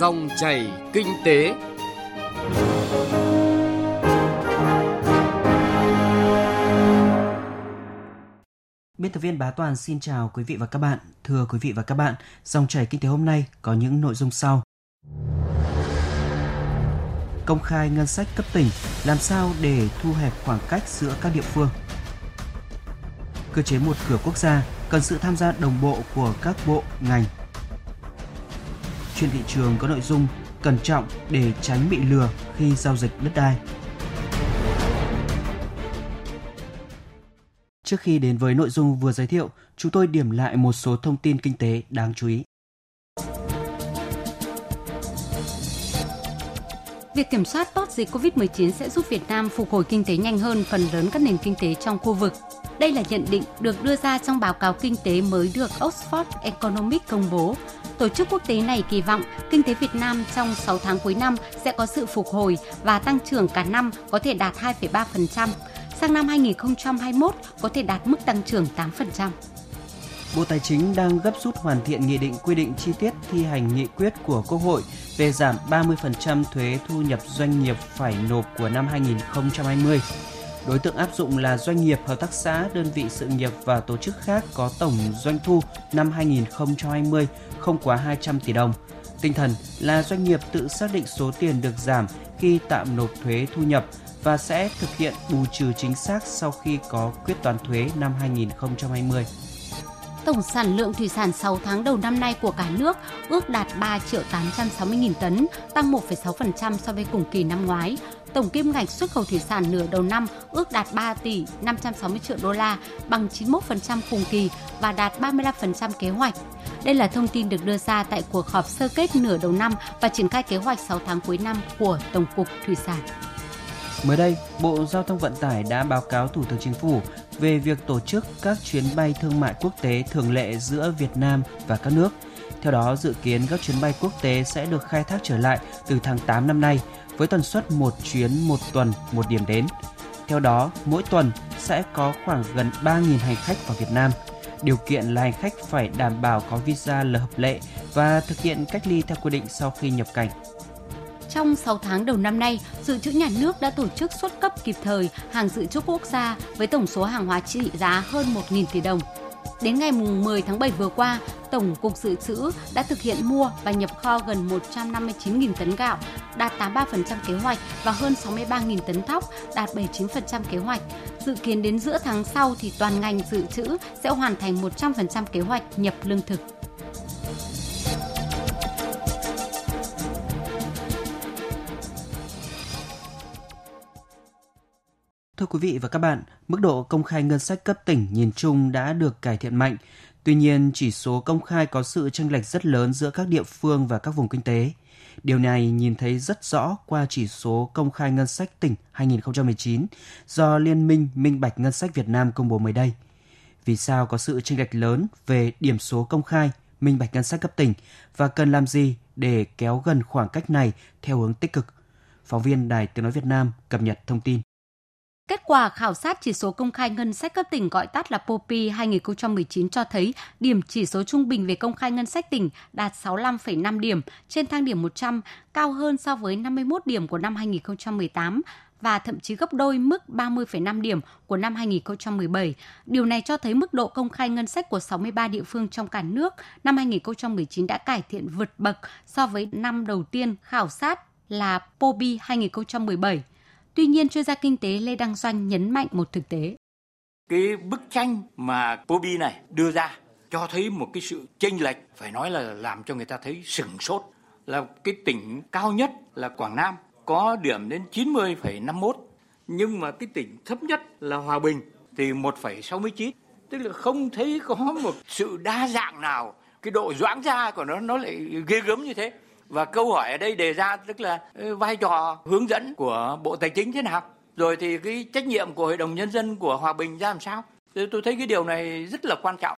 Dòng chảy kinh tế. Biên tập viên Bá Toàn xin chào quý vị và các bạn. Thưa quý vị và các bạn, dòng chảy kinh tế hôm nay có những nội dung sau. Công khai ngân sách cấp tỉnh, làm sao để thu hẹp khoảng cách giữa các địa phương? Cơ chế một cửa quốc gia cần sự tham gia đồng bộ của các bộ, ngành. Chuyên thị trường có nội dung cẩn trọng để tránh bị lừa khi giao dịch đất đai. Trước khi đến với nội dung vừa giới thiệu, chúng tôi điểm lại một số thông tin kinh tế đáng chú ý. Việc kiểm soát tốt dịch COVID-19 sẽ giúp Việt Nam phục hồi kinh tế nhanh hơn phần lớn các nền kinh tế trong khu vực. Đây là nhận định được đưa ra trong báo cáo kinh tế mới được Oxford Economics công bố. Tổ chức quốc tế này kỳ vọng kinh tế Việt Nam trong 6 tháng cuối năm sẽ có sự phục hồi và tăng trưởng cả năm có thể đạt 2,3%. Sang năm 2021 có thể đạt mức tăng trưởng 8%. Bộ Tài chính đang gấp rút hoàn thiện nghị định quy định chi tiết thi hành nghị quyết của Quốc hội về giảm 30% thuế thu nhập doanh nghiệp phải nộp của năm 2020. Đối tượng áp dụng là doanh nghiệp, hợp tác xã, đơn vị sự nghiệp và tổ chức khác có tổng doanh thu năm 2020 không quá 200 tỷ đồng. Tinh thần là doanh nghiệp tự xác định số tiền được giảm khi tạm nộp thuế thu nhập và sẽ thực hiện bù trừ chính xác sau khi có quyết toán thuế năm 2020. Tổng sản lượng thủy sản 6 tháng đầu năm nay của cả nước ước đạt 3 triệu 860 nghìn tấn, tăng 1,6% so với cùng kỳ năm ngoái. Tổng kim ngạch xuất khẩu thủy sản nửa đầu năm ước đạt 3 tỷ 560 triệu đô la, bằng 91% cùng kỳ và đạt 35% kế hoạch. Đây là thông tin được đưa ra tại cuộc họp sơ kết nửa đầu năm và triển khai kế hoạch 6 tháng cuối năm của Tổng cục Thủy sản. Mới đây, Bộ Giao thông Vận tải đã báo cáo Thủ tướng Chính phủ về việc tổ chức các chuyến bay thương mại quốc tế thường lệ giữa Việt Nam và các nước. Theo đó, dự kiến các chuyến bay quốc tế sẽ được khai thác trở lại từ tháng 8 năm nay với tần suất một chuyến một tuần một điểm đến. Theo đó, mỗi tuần sẽ có khoảng gần 3.000 hành khách vào Việt Nam. Điều kiện là hành khách phải đảm bảo có visa là hợp lệ và thực hiện cách ly theo quy định sau khi nhập cảnh. Trong 6 tháng đầu năm nay, Dự trữ Nhà nước đã tổ chức xuất cấp kịp thời hàng dự trữ quốc gia với tổng số hàng hóa trị giá hơn 1.000 tỷ đồng. Đến ngày 10 tháng 7 vừa qua, Tổng cục Dự trữ đã thực hiện mua và nhập kho gần 159.000 tấn gạo, đạt 83% kế hoạch và hơn 63.000 tấn thóc, đạt 79% kế hoạch. Dự kiến đến giữa tháng sau thì toàn ngành dự trữ sẽ hoàn thành 100% kế hoạch nhập lương thực. Thưa quý vị và các bạn, mức độ công khai ngân sách cấp tỉnh nhìn chung đã được cải thiện mạnh. Tuy nhiên, chỉ số công khai có sự chênh lệch rất lớn giữa các địa phương và các vùng kinh tế. Điều này nhìn thấy rất rõ qua chỉ số công khai ngân sách tỉnh 2019 do Liên minh Minh bạch Ngân sách Việt Nam công bố mới đây. Vì sao có sự chênh lệch lớn về điểm số công khai, minh bạch ngân sách cấp tỉnh và cần làm gì để kéo gần khoảng cách này theo hướng tích cực? Phóng viên Đài Tiếng Nói Việt Nam cập nhật thông tin. Kết quả khảo sát chỉ số công khai ngân sách cấp tỉnh gọi tắt là POPI 2019 cho thấy điểm chỉ số trung bình về công khai ngân sách tỉnh đạt 65,5 điểm trên thang điểm 100, cao hơn so với 51 điểm của năm 2018 và thậm chí gấp đôi mức 30,5 điểm của năm 2017. Điều này cho thấy mức độ công khai ngân sách của 63 địa phương trong cả nước năm 2019 đã cải thiện vượt bậc so với năm đầu tiên khảo sát là POBI 2017. Tuy nhiên, chuyên gia kinh tế Lê Đăng Doanh nhấn mạnh một thực tế. Cái bức tranh mà Pobi này đưa ra cho thấy một cái sự chênh lệch phải nói là làm cho người ta thấy sửng sốt là cái tỉnh cao nhất là Quảng Nam có điểm đến 90,51 nhưng mà cái tỉnh thấp nhất là Hòa Bình thì 1,69 tức là không thấy có một sự đa dạng nào cái độ doãn ra của nó nó lại ghê gớm như thế và câu hỏi ở đây đề ra tức là ừ, vai trò hướng dẫn của Bộ Tài chính thế nào rồi thì cái trách nhiệm của Hội đồng Nhân dân của Hòa Bình ra làm sao tôi thấy cái điều này rất là quan trọng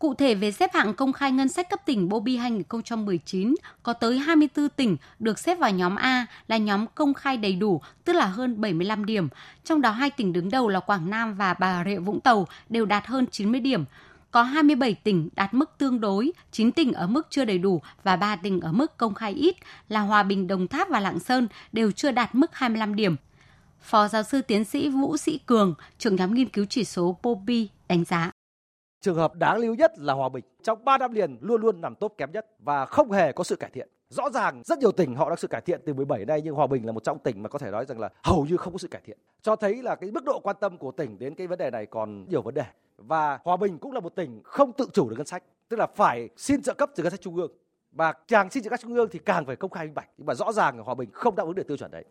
Cụ thể về xếp hạng công khai ngân sách cấp tỉnh Bobi 2019, có tới 24 tỉnh được xếp vào nhóm A là nhóm công khai đầy đủ, tức là hơn 75 điểm. Trong đó hai tỉnh đứng đầu là Quảng Nam và Bà Rịa Vũng Tàu đều đạt hơn 90 điểm có 27 tỉnh đạt mức tương đối, 9 tỉnh ở mức chưa đầy đủ và 3 tỉnh ở mức công khai ít là Hòa Bình, Đồng Tháp và Lạng Sơn đều chưa đạt mức 25 điểm. Phó giáo sư tiến sĩ Vũ Sĩ Cường, trưởng nhóm nghiên cứu chỉ số POPI đánh giá. Trường hợp đáng lưu nhất là Hòa Bình. Trong 3 năm liền luôn luôn nằm top kém nhất và không hề có sự cải thiện. Rõ ràng rất nhiều tỉnh họ đã sự cải thiện từ 17 nay nhưng Hòa Bình là một trong tỉnh mà có thể nói rằng là hầu như không có sự cải thiện. Cho thấy là cái mức độ quan tâm của tỉnh đến cái vấn đề này còn nhiều vấn đề. Và Hòa Bình cũng là một tỉnh không tự chủ được ngân sách, tức là phải xin trợ cấp từ ngân sách trung ương. Và càng xin trợ cấp trung ương thì càng phải công khai minh bạch. Nhưng mà rõ ràng Hòa Bình không đáp ứng được tiêu chuẩn đấy.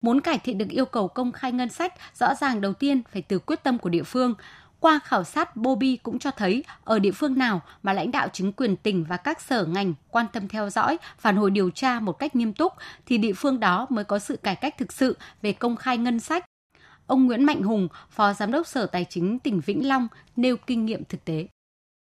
Muốn cải thiện được yêu cầu công khai ngân sách, rõ ràng đầu tiên phải từ quyết tâm của địa phương. Qua khảo sát Bobby cũng cho thấy ở địa phương nào mà lãnh đạo chính quyền tỉnh và các sở ngành quan tâm theo dõi, phản hồi điều tra một cách nghiêm túc thì địa phương đó mới có sự cải cách thực sự về công khai ngân sách. Ông Nguyễn Mạnh Hùng, Phó Giám đốc Sở Tài chính tỉnh Vĩnh Long nêu kinh nghiệm thực tế.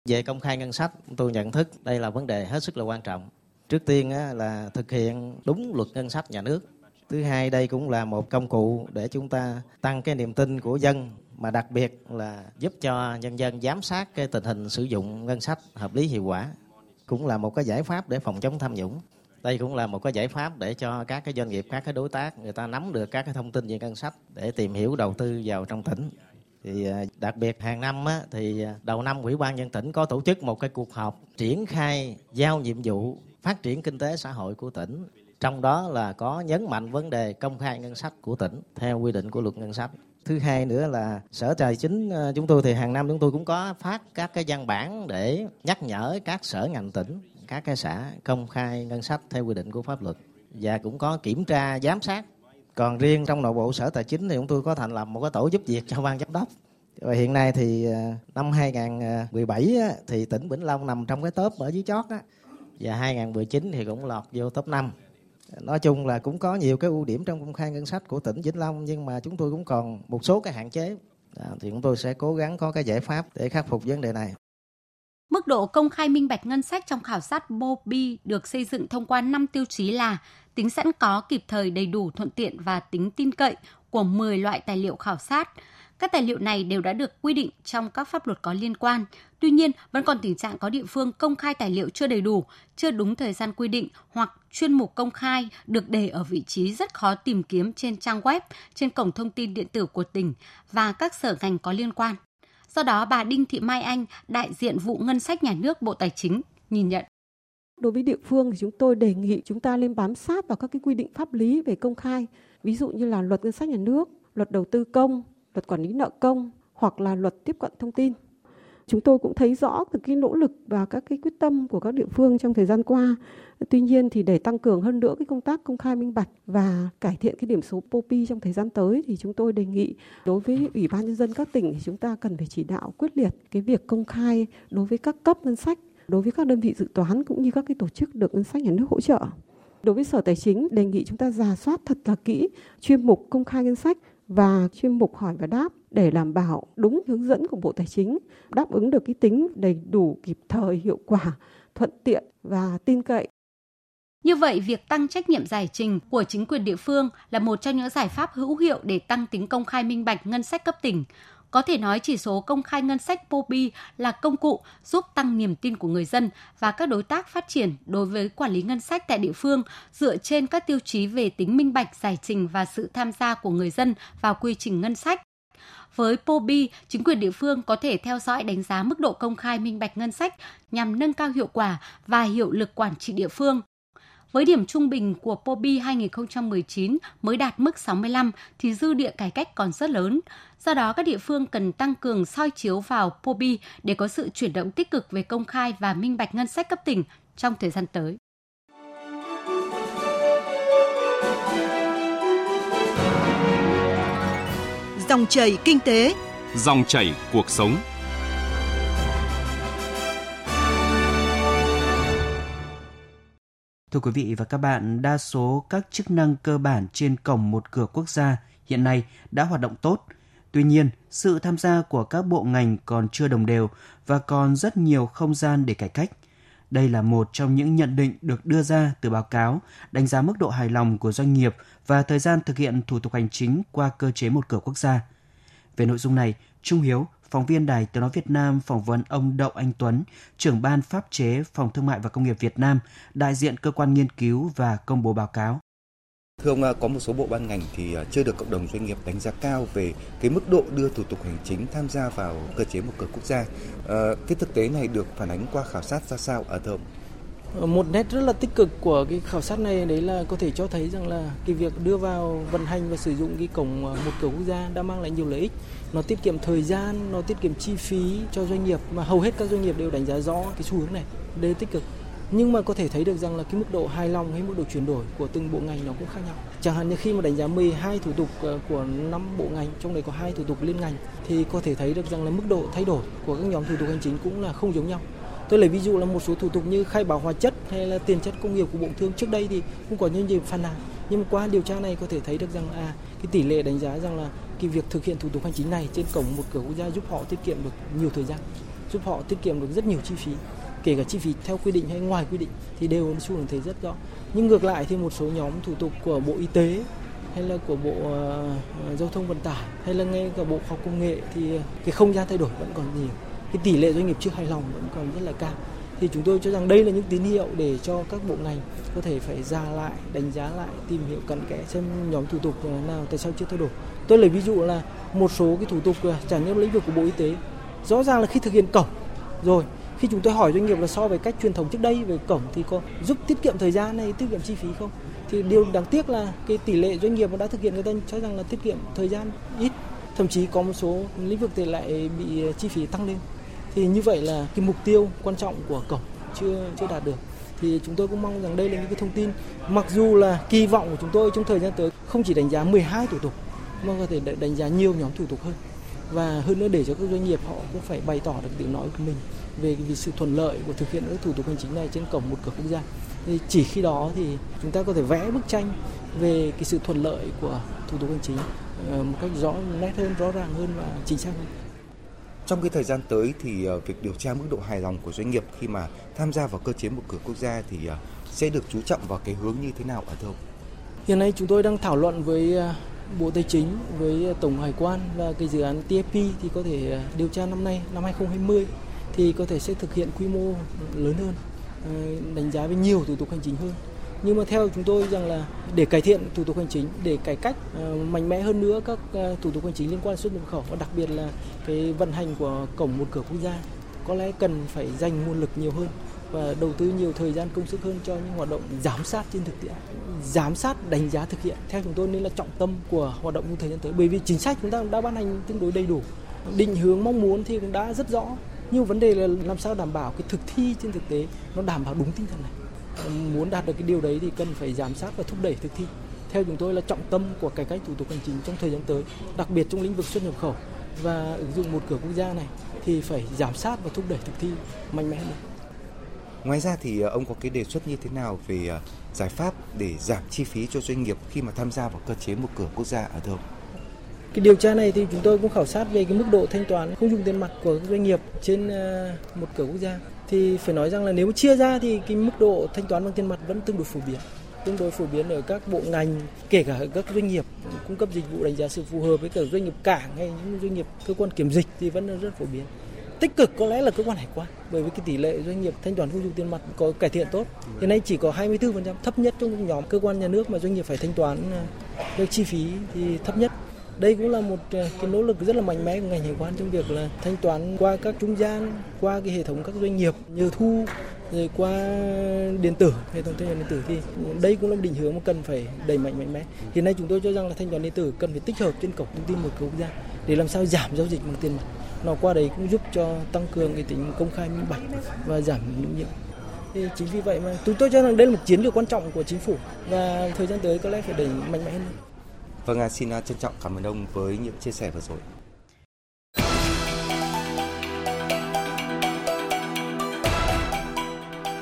Về công khai ngân sách, tôi nhận thức đây là vấn đề hết sức là quan trọng. Trước tiên là thực hiện đúng luật ngân sách nhà nước. Thứ hai, đây cũng là một công cụ để chúng ta tăng cái niềm tin của dân mà đặc biệt là giúp cho nhân dân giám sát cái tình hình sử dụng ngân sách hợp lý hiệu quả cũng là một cái giải pháp để phòng chống tham nhũng đây cũng là một cái giải pháp để cho các cái doanh nghiệp các cái đối tác người ta nắm được các cái thông tin về ngân sách để tìm hiểu đầu tư vào trong tỉnh. Thì à, đặc biệt hàng năm á, thì à, đầu năm ủy ban nhân tỉnh có tổ chức một cái cuộc họp triển khai giao nhiệm vụ phát triển kinh tế xã hội của tỉnh. Trong đó là có nhấn mạnh vấn đề công khai ngân sách của tỉnh theo quy định của luật ngân sách. Thứ hai nữa là sở tài chính à, chúng tôi thì hàng năm chúng tôi cũng có phát các cái văn bản để nhắc nhở các sở ngành tỉnh các cái xã công khai ngân sách theo quy định của pháp luật. Và cũng có kiểm tra giám sát. Còn riêng trong nội bộ sở tài chính thì chúng tôi có thành lập một cái tổ giúp việc cho ban giám đốc. Và hiện nay thì ờ, năm 2017 thì tỉnh Vĩnh Long nằm trong cái top ở dưới chót á. Và 2019 thì cũng lọt vô top 5 nói chung là cũng có nhiều cái ưu điểm trong công khai ngân sách của tỉnh Vĩnh Long nhưng mà chúng tôi cũng còn một số cái hạn chế. À, thì chúng tôi sẽ cố gắng có cái giải pháp để khắc phục vấn đề này. Mức độ công khai minh bạch ngân sách trong khảo sát MOBI được xây dựng thông qua 5 tiêu chí là tính sẵn có kịp thời đầy đủ thuận tiện và tính tin cậy của 10 loại tài liệu khảo sát, các tài liệu này đều đã được quy định trong các pháp luật có liên quan. Tuy nhiên, vẫn còn tình trạng có địa phương công khai tài liệu chưa đầy đủ, chưa đúng thời gian quy định hoặc chuyên mục công khai được để ở vị trí rất khó tìm kiếm trên trang web, trên cổng thông tin điện tử của tỉnh và các sở ngành có liên quan. Do đó, bà Đinh Thị Mai Anh, đại diện vụ ngân sách nhà nước Bộ Tài chính, nhìn nhận. Đối với địa phương thì chúng tôi đề nghị chúng ta nên bám sát vào các cái quy định pháp lý về công khai, ví dụ như là luật ngân sách nhà nước, luật đầu tư công, luật quản lý nợ công hoặc là luật tiếp cận thông tin. Chúng tôi cũng thấy rõ từ cái nỗ lực và các cái quyết tâm của các địa phương trong thời gian qua. Tuy nhiên thì để tăng cường hơn nữa cái công tác công khai minh bạch và cải thiện cái điểm số POPI trong thời gian tới thì chúng tôi đề nghị đối với Ủy ban nhân dân các tỉnh thì chúng ta cần phải chỉ đạo quyết liệt cái việc công khai đối với các cấp ngân sách, đối với các đơn vị dự toán cũng như các cái tổ chức được ngân sách nhà nước hỗ trợ. Đối với Sở Tài chính đề nghị chúng ta giả soát thật là kỹ chuyên mục công khai ngân sách và chuyên mục hỏi và đáp để đảm bảo đúng hướng dẫn của Bộ Tài chính, đáp ứng được cái tính đầy đủ, kịp thời, hiệu quả, thuận tiện và tin cậy. Như vậy, việc tăng trách nhiệm giải trình của chính quyền địa phương là một trong những giải pháp hữu hiệu để tăng tính công khai minh bạch ngân sách cấp tỉnh, có thể nói chỉ số công khai ngân sách POPI là công cụ giúp tăng niềm tin của người dân và các đối tác phát triển đối với quản lý ngân sách tại địa phương dựa trên các tiêu chí về tính minh bạch, giải trình và sự tham gia của người dân vào quy trình ngân sách. Với POBI, chính quyền địa phương có thể theo dõi đánh giá mức độ công khai minh bạch ngân sách nhằm nâng cao hiệu quả và hiệu lực quản trị địa phương. Với điểm trung bình của POBI 2019 mới đạt mức 65 thì dư địa cải cách còn rất lớn. Do đó, các địa phương cần tăng cường soi chiếu vào POBI để có sự chuyển động tích cực về công khai và minh bạch ngân sách cấp tỉnh trong thời gian tới. Dòng chảy kinh tế, dòng chảy cuộc sống. Thưa quý vị và các bạn, đa số các chức năng cơ bản trên cổng một cửa quốc gia hiện nay đã hoạt động tốt. Tuy nhiên, sự tham gia của các bộ ngành còn chưa đồng đều và còn rất nhiều không gian để cải cách. Đây là một trong những nhận định được đưa ra từ báo cáo đánh giá mức độ hài lòng của doanh nghiệp và thời gian thực hiện thủ tục hành chính qua cơ chế một cửa quốc gia. Về nội dung này, Trung Hiếu, phóng viên Đài Tiếng Nói Việt Nam phỏng vấn ông Đậu Anh Tuấn, trưởng ban pháp chế Phòng Thương mại và Công nghiệp Việt Nam, đại diện cơ quan nghiên cứu và công bố báo cáo. Thưa ông, à, có một số bộ ban ngành thì à, chưa được cộng đồng doanh nghiệp đánh giá cao về cái mức độ đưa thủ tục hành chính tham gia vào cơ chế một cửa quốc gia. À, cái thực tế này được phản ánh qua khảo sát ra sao ở thưa ông? Ờ, một nét rất là tích cực của cái khảo sát này đấy là có thể cho thấy rằng là cái việc đưa vào vận hành và sử dụng cái cổng à, một cửa quốc gia đã mang lại nhiều lợi ích. Nó tiết kiệm thời gian, nó tiết kiệm chi phí cho doanh nghiệp mà hầu hết các doanh nghiệp đều đánh giá rõ cái xu hướng này. Đây tích cực nhưng mà có thể thấy được rằng là cái mức độ hài lòng hay mức độ chuyển đổi của từng bộ ngành nó cũng khác nhau. Chẳng hạn như khi mà đánh giá 12 thủ tục ờ, của năm bộ ngành, trong đấy có hai thủ tục liên ngành, thì có thể thấy được rằng là mức độ thay đổi của các nhóm thủ tục hành chính cũng là không giống nhau. Tôi lấy ví dụ là một số thủ tục như khai báo hóa chất hay là tiền chất công nghiệp của bộ thương trước đây thì cũng có những gì phàn nàn. Nhưng qua điều tra này có thể thấy được rằng à cái tỷ lệ đánh giá rằng là cái việc thực hiện thủ tục hành chính này trên cổng một cửa quốc gia giúp họ tiết kiệm được nhiều thời gian, giúp họ tiết kiệm được rất nhiều chi phí kể cả chi phí theo quy định hay ngoài quy định thì đều xu hướng thấy rất rõ. Nhưng ngược lại thì một số nhóm thủ tục của bộ y tế hay là của bộ uh, giao thông vận tải hay là ngay cả bộ khoa học công nghệ thì cái không gian thay đổi vẫn còn nhiều. Cái tỷ lệ doanh nghiệp chưa hài lòng vẫn còn rất là cao. Thì chúng tôi cho rằng đây là những tín hiệu để cho các bộ ngành có thể phải ra lại đánh giá lại tìm hiểu cặn kẽ xem nhóm thủ tục ờ, nào tại sao chưa thay đổi. Tôi lấy ví dụ là một số cái thủ tục chẳng như lĩnh vực của bộ y tế. Rõ ràng là khi thực hiện cổng rồi khi chúng tôi hỏi doanh nghiệp là so với cách truyền thống trước đây về cổng thì có giúp tiết kiệm thời gian hay tiết kiệm chi phí không? Thì điều đáng tiếc là cái tỷ lệ doanh nghiệp mà đã thực hiện người ta cho rằng là tiết kiệm thời gian ít, thậm chí có một số lĩnh vực thì lại bị chi phí tăng lên. Thì như vậy là cái mục tiêu quan trọng của cổng chưa chưa đạt được. Thì chúng tôi cũng mong rằng đây là những cái thông tin. Mặc dù là kỳ vọng của chúng tôi trong thời gian tới không chỉ đánh giá 12 thủ tục, mà có thể đánh giá nhiều nhóm thủ tục hơn. Và hơn nữa để cho các doanh nghiệp họ cũng phải bày tỏ được tiếng nói của mình về vì sự thuận lợi của thực hiện các thủ tục hành chính này trên cổng một cửa quốc gia thì chỉ khi đó thì chúng ta có thể vẽ bức tranh về cái sự thuận lợi của thủ tục hành chính ờ, một cách rõ nét hơn rõ ràng hơn và chính xác hơn. Trong cái thời gian tới thì ờ, việc điều tra mức độ hài lòng của doanh nghiệp khi mà tham gia vào cơ chế một cửa quốc gia thì ờ, sẽ được chú trọng vào cái hướng như thế nào ở đâu? Hiện nay chúng tôi đang thảo luận với Bộ Tài chính với Tổng Hải quan và cái dự án TFP thì có thể điều tra năm nay năm 2020 thì có thể sẽ thực hiện quy mô lớn hơn ờ, đánh giá với nhiều thủ tục hành chính hơn. Nhưng mà theo chúng tôi rằng là để cải thiện thủ tục hành chính, để cải cách ờ, mạnh mẽ hơn nữa các ờ, thủ tục hành chính liên quan xuất nhập khẩu, và đặc biệt là cái vận hành của cổng một cửa quốc gia, có lẽ cần phải dành nguồn lực nhiều hơn và đầu tư nhiều thời gian công sức hơn cho những hoạt động giám sát trên thực tiễn, giám sát, đánh giá thực hiện. Theo chúng tôi nên là trọng tâm của hoạt động trong thời gian tới, bởi vì chính sách chúng ta đã ban hành tương đối đầy đủ. Định hướng mong muốn thì cũng đã rất rõ nhưng vấn đề là làm sao đảm bảo cái thực thi trên thực tế nó đảm bảo đúng tinh thần này? Muốn đạt được cái điều đấy thì cần phải giám sát và thúc đẩy thực thi. Theo chúng tôi là trọng tâm của cải cách thủ tục hành chính trong thời gian tới, đặc biệt trong lĩnh vực xuất nhập khẩu. Và ứng dụng một cửa quốc gia này thì phải giám sát và thúc đẩy thực thi mạnh mẽ hơn. Ngoài ra thì ờ, ông có cái đề xuất như thế nào về ờ, giải pháp để giảm chi phí cho doanh nghiệp khi mà tham gia vào cơ chế một cửa quốc gia à, ở đâu? Cái điều tra này thì chúng tôi cũng khảo sát về cái mức độ thanh toán không dùng tiền mặt của các doanh nghiệp trên ờ, một cửa quốc gia. Thì phải nói rằng là nếu chia ra thì cái mức độ thanh toán bằng tiền mặt vẫn tương đối phổ biến, tương đối phổ biến ở các bộ ngành, kể cả các doanh nghiệp cung cấp dịch vụ đánh giá sự phù hợp với cả doanh nghiệp cảng hay những doanh nghiệp cơ quan kiểm dịch thì vẫn rất phổ biến. Tích cực có lẽ là cơ quan hải quan, bởi vì cái tỷ lệ doanh nghiệp thanh toán không dùng tiền mặt có cải thiện tốt. Hiện nay chỉ có 24% thấp nhất trong nhóm cơ quan nhà nước mà doanh nghiệp phải thanh toán ờ, các chi phí thì thấp nhất đây cũng là một ờ, cái nỗ lực rất là mạnh mẽ của ngành hải quan trong việc là thanh toán qua các trung gian, qua cái hệ thống các doanh nghiệp như thu, rồi qua điện tử, hệ thống thanh toán điện tử thì đây cũng là một định hướng mà cần phải đẩy mạnh mạnh mẽ. Hiện nay chúng tôi cho rằng là thanh toán điện tử cần phải tích hợp trên cổng thông tin một quốc gia để làm sao giảm giao dịch bằng tiền mặt. Nó qua đấy cũng giúp cho tăng cường cái tính công khai, minh bạch và giảm nhũng nhiễu. Thì chính vì vậy mà chúng tôi cho rằng đây là một chiến lược quan trọng của chính phủ và thời gian tới có lẽ phải đẩy mạnh mẽ hơn Vâng, xin trân trọng cảm ơn ông với những chia sẻ vừa rồi.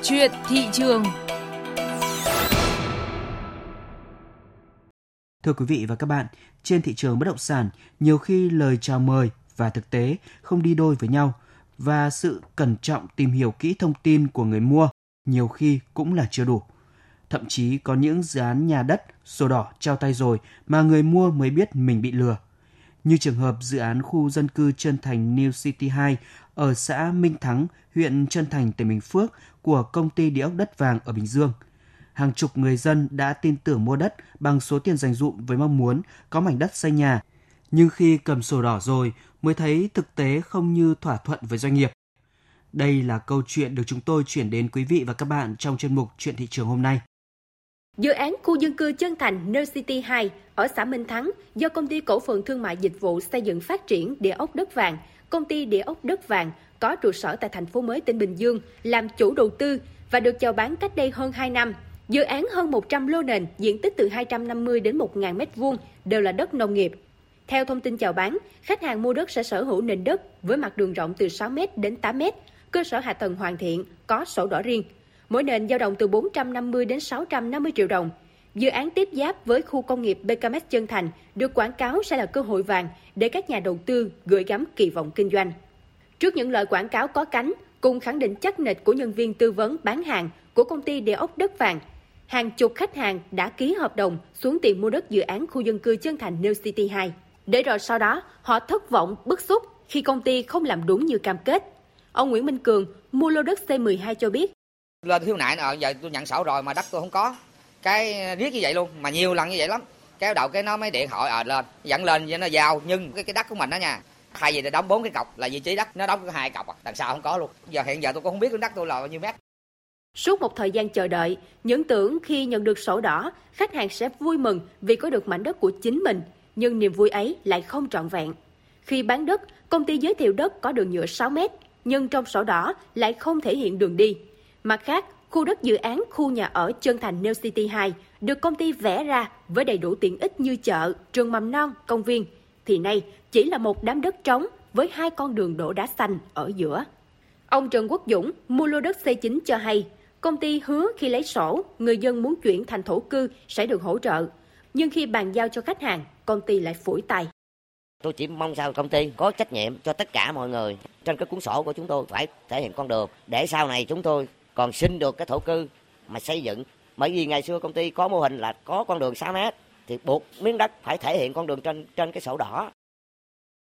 Chuyện thị trường Thưa quý vị và các bạn, trên thị trường bất động sản, nhiều khi lời chào mời và thực tế không đi đôi với nhau và sự cẩn trọng tìm hiểu kỹ thông tin của người mua nhiều khi cũng là chưa đủ. Thậm chí có những dự án nhà đất, sổ đỏ trao tay rồi mà người mua mới biết mình bị lừa. như trường hợp dự án khu dân cư Trân Thành New City 2 ở xã Minh Thắng, huyện Trân Thành, tỉnh Bình Phước của công ty địa ốc đất vàng ở Bình Dương. Hàng chục người dân đã tin tưởng mua đất bằng số tiền dành dụm với mong muốn có mảnh đất xây nhà. Nhưng khi cầm sổ đỏ rồi mới thấy thực tế không như thỏa thuận với doanh nghiệp. Đây là câu chuyện được chúng tôi chuyển đến quý vị và các bạn trong chuyên mục Chuyện thị trường hôm nay. Dự án khu dân cư Chân Thành New City 2 ở xã Minh Thắng do công ty cổ phần thương mại dịch vụ xây dựng phát triển địa ốc đất vàng, công ty địa ốc đất vàng có trụ sở tại thành phố mới tỉnh Bình Dương làm chủ đầu tư và được chào bán cách đây hơn 2 năm. Dự án hơn 100 lô nền, diện tích từ 250 đến 1.000 m2 đều là đất nông nghiệp. Theo thông tin chào bán, khách hàng mua đất sẽ sở hữu nền đất với mặt đường rộng từ 6 m đến 8 m, cơ sở hạ tầng hoàn thiện, có sổ đỏ riêng. Mỗi nền dao động từ 450 đến 650 triệu đồng. Dự án tiếp giáp với khu công nghiệp BKMX Chân Thành được quảng cáo sẽ là cơ hội vàng để các nhà đầu tư gửi gắm kỳ vọng kinh doanh. Trước những lời quảng cáo có cánh, cùng khẳng định chắc nịch của nhân viên tư vấn bán hàng của công ty địa ốc đất vàng, hàng chục khách hàng đã ký hợp đồng xuống tiền mua đất dự án khu dân cư Chân Thành New City 2. Để rồi sau đó, họ thất vọng, bức xúc khi công ty không làm đúng như cam kết. Ông Nguyễn Minh Cường, mua lô đất C12 cho biết. Lên thiếu nại ờ, giờ tôi nhận sổ rồi mà đất tôi không có. Cái riết như vậy luôn, mà nhiều lần như vậy lắm. Cái đầu cái nó mới điện thoại à, lên, dẫn lên cho nó giao, nhưng cái cái đất của mình đó nha. Thay vì là đóng bốn cái cọc là vị trí đất, nó đóng hai cọc à, đằng sau không có luôn. Giờ hiện giờ tôi cũng không biết cái đất tôi là bao nhiêu mét. Suốt một thời gian chờ đợi, những tưởng khi nhận được sổ đỏ, khách hàng sẽ vui mừng vì có được mảnh đất của chính mình, nhưng niềm vui ấy lại không trọn vẹn. Khi bán đất, công ty giới thiệu đất có đường nhựa 6 mét, nhưng trong sổ đỏ lại không thể hiện đường đi. Mặt khác, khu đất dự án khu nhà ở Chân Thành New City 2 được công ty vẽ ra với đầy đủ tiện ích như chợ, trường mầm non, công viên, thì nay chỉ là một đám đất trống với hai con đường đổ đá xanh ở giữa. Ông Trần Quốc Dũng, mua lô đất C9 cho hay, công ty hứa khi lấy sổ, người dân muốn chuyển thành thổ cư sẽ được hỗ trợ. Nhưng khi bàn giao cho khách hàng, công ty lại phủi tay. Tôi chỉ mong sao công ty có trách nhiệm cho tất cả mọi người. Trên cái cuốn sổ của chúng tôi phải thể hiện con đường để sau này chúng tôi còn xin được cái thổ cư mà xây dựng. Bởi vì ngày xưa công ty có mô hình là có con đường 6 mét thì buộc miếng đất phải thể hiện con đường trên trên cái sổ đỏ.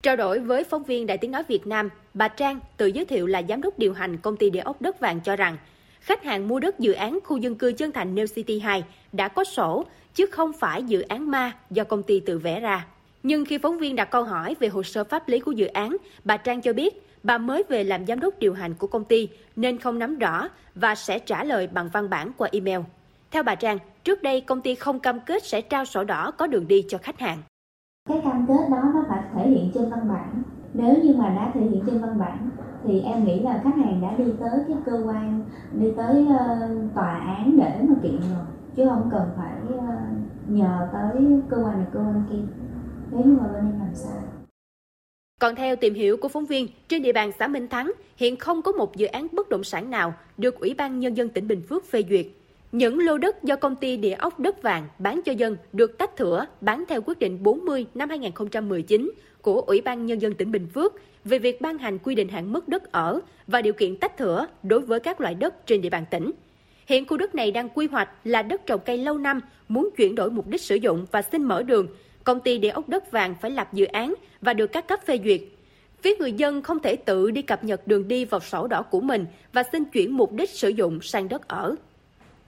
Trao đổi với phóng viên Đài Tiếng Nói Việt Nam, bà Trang tự giới thiệu là giám đốc điều hành công ty địa ốc đất vàng cho rằng khách hàng mua đất dự án khu dân cư Chân Thành New City 2 đã có sổ, chứ không phải dự án ma do công ty tự vẽ ra. Nhưng khi phóng viên đặt câu hỏi về hồ sơ pháp lý của dự án, bà Trang cho biết bà mới về làm giám đốc điều hành của công ty nên không nắm rõ và sẽ trả lời bằng văn bản qua email. Theo bà Trang, trước đây công ty không cam kết sẽ trao sổ đỏ có đường đi cho khách hàng. Cái cam kết đó nó phải thể hiện trên văn bản. Nếu như mà đã thể hiện trên văn bản thì em nghĩ là khách hàng đã đi tới cái cơ quan, đi tới uh, tòa án để mà kiện rồi. Chứ không cần phải uh, nhờ tới cơ quan này cơ quan kia. Nếu như mà bên em làm sai. Còn theo tìm hiểu của phóng viên, trên địa bàn xã Minh Thắng hiện không có một dự án bất động sản nào được Ủy ban Nhân dân tỉnh Bình Phước phê duyệt. Những lô đất do công ty địa ốc đất vàng bán cho dân được tách thửa bán theo quyết định 40 năm 2019 của Ủy ban Nhân dân tỉnh Bình Phước về việc ban hành quy định hạn mức đất ở và điều kiện tách thửa đối với các loại đất trên địa bàn tỉnh. Hiện khu đất này đang quy hoạch là đất trồng cây lâu năm, muốn chuyển đổi mục đích sử dụng và xin mở đường. Công ty địa ốc đất vàng phải lập dự án và được các cấp phê duyệt. Phía người dân không thể tự đi cập nhật đường đi vào sổ đỏ của mình và xin chuyển mục đích sử dụng sang đất ở.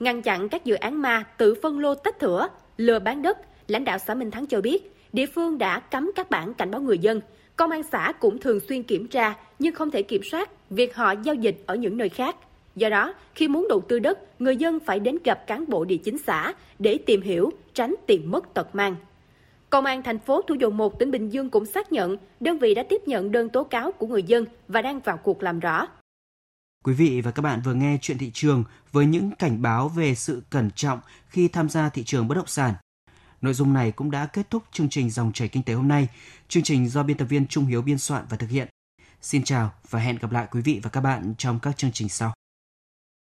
Ngăn chặn các dự án ma tự phân lô tách thửa, lừa bán đất, lãnh đạo xã Minh Thắng cho biết, địa phương đã cấm các bản cảnh báo người dân. Công an xã cũng thường xuyên kiểm tra nhưng không thể kiểm soát việc họ giao dịch ở những nơi khác. Do đó, khi muốn đầu tư đất, người dân phải đến gặp cán bộ địa chính xã để tìm hiểu, tránh tiền mất tật mang. Công an thành phố Thủ Dầu Một, tỉnh Bình Dương cũng xác nhận đơn vị đã tiếp nhận đơn tố cáo của người dân và đang vào cuộc làm rõ. Quý vị và các bạn vừa nghe chuyện thị trường với những cảnh báo về sự cẩn trọng khi tham gia thị trường bất động sản. Nội dung này cũng đã kết thúc chương trình Dòng chảy kinh tế hôm nay. Chương trình do biên tập viên Trung Hiếu biên soạn và thực hiện. Xin chào và hẹn gặp lại quý vị và các bạn trong các chương trình sau.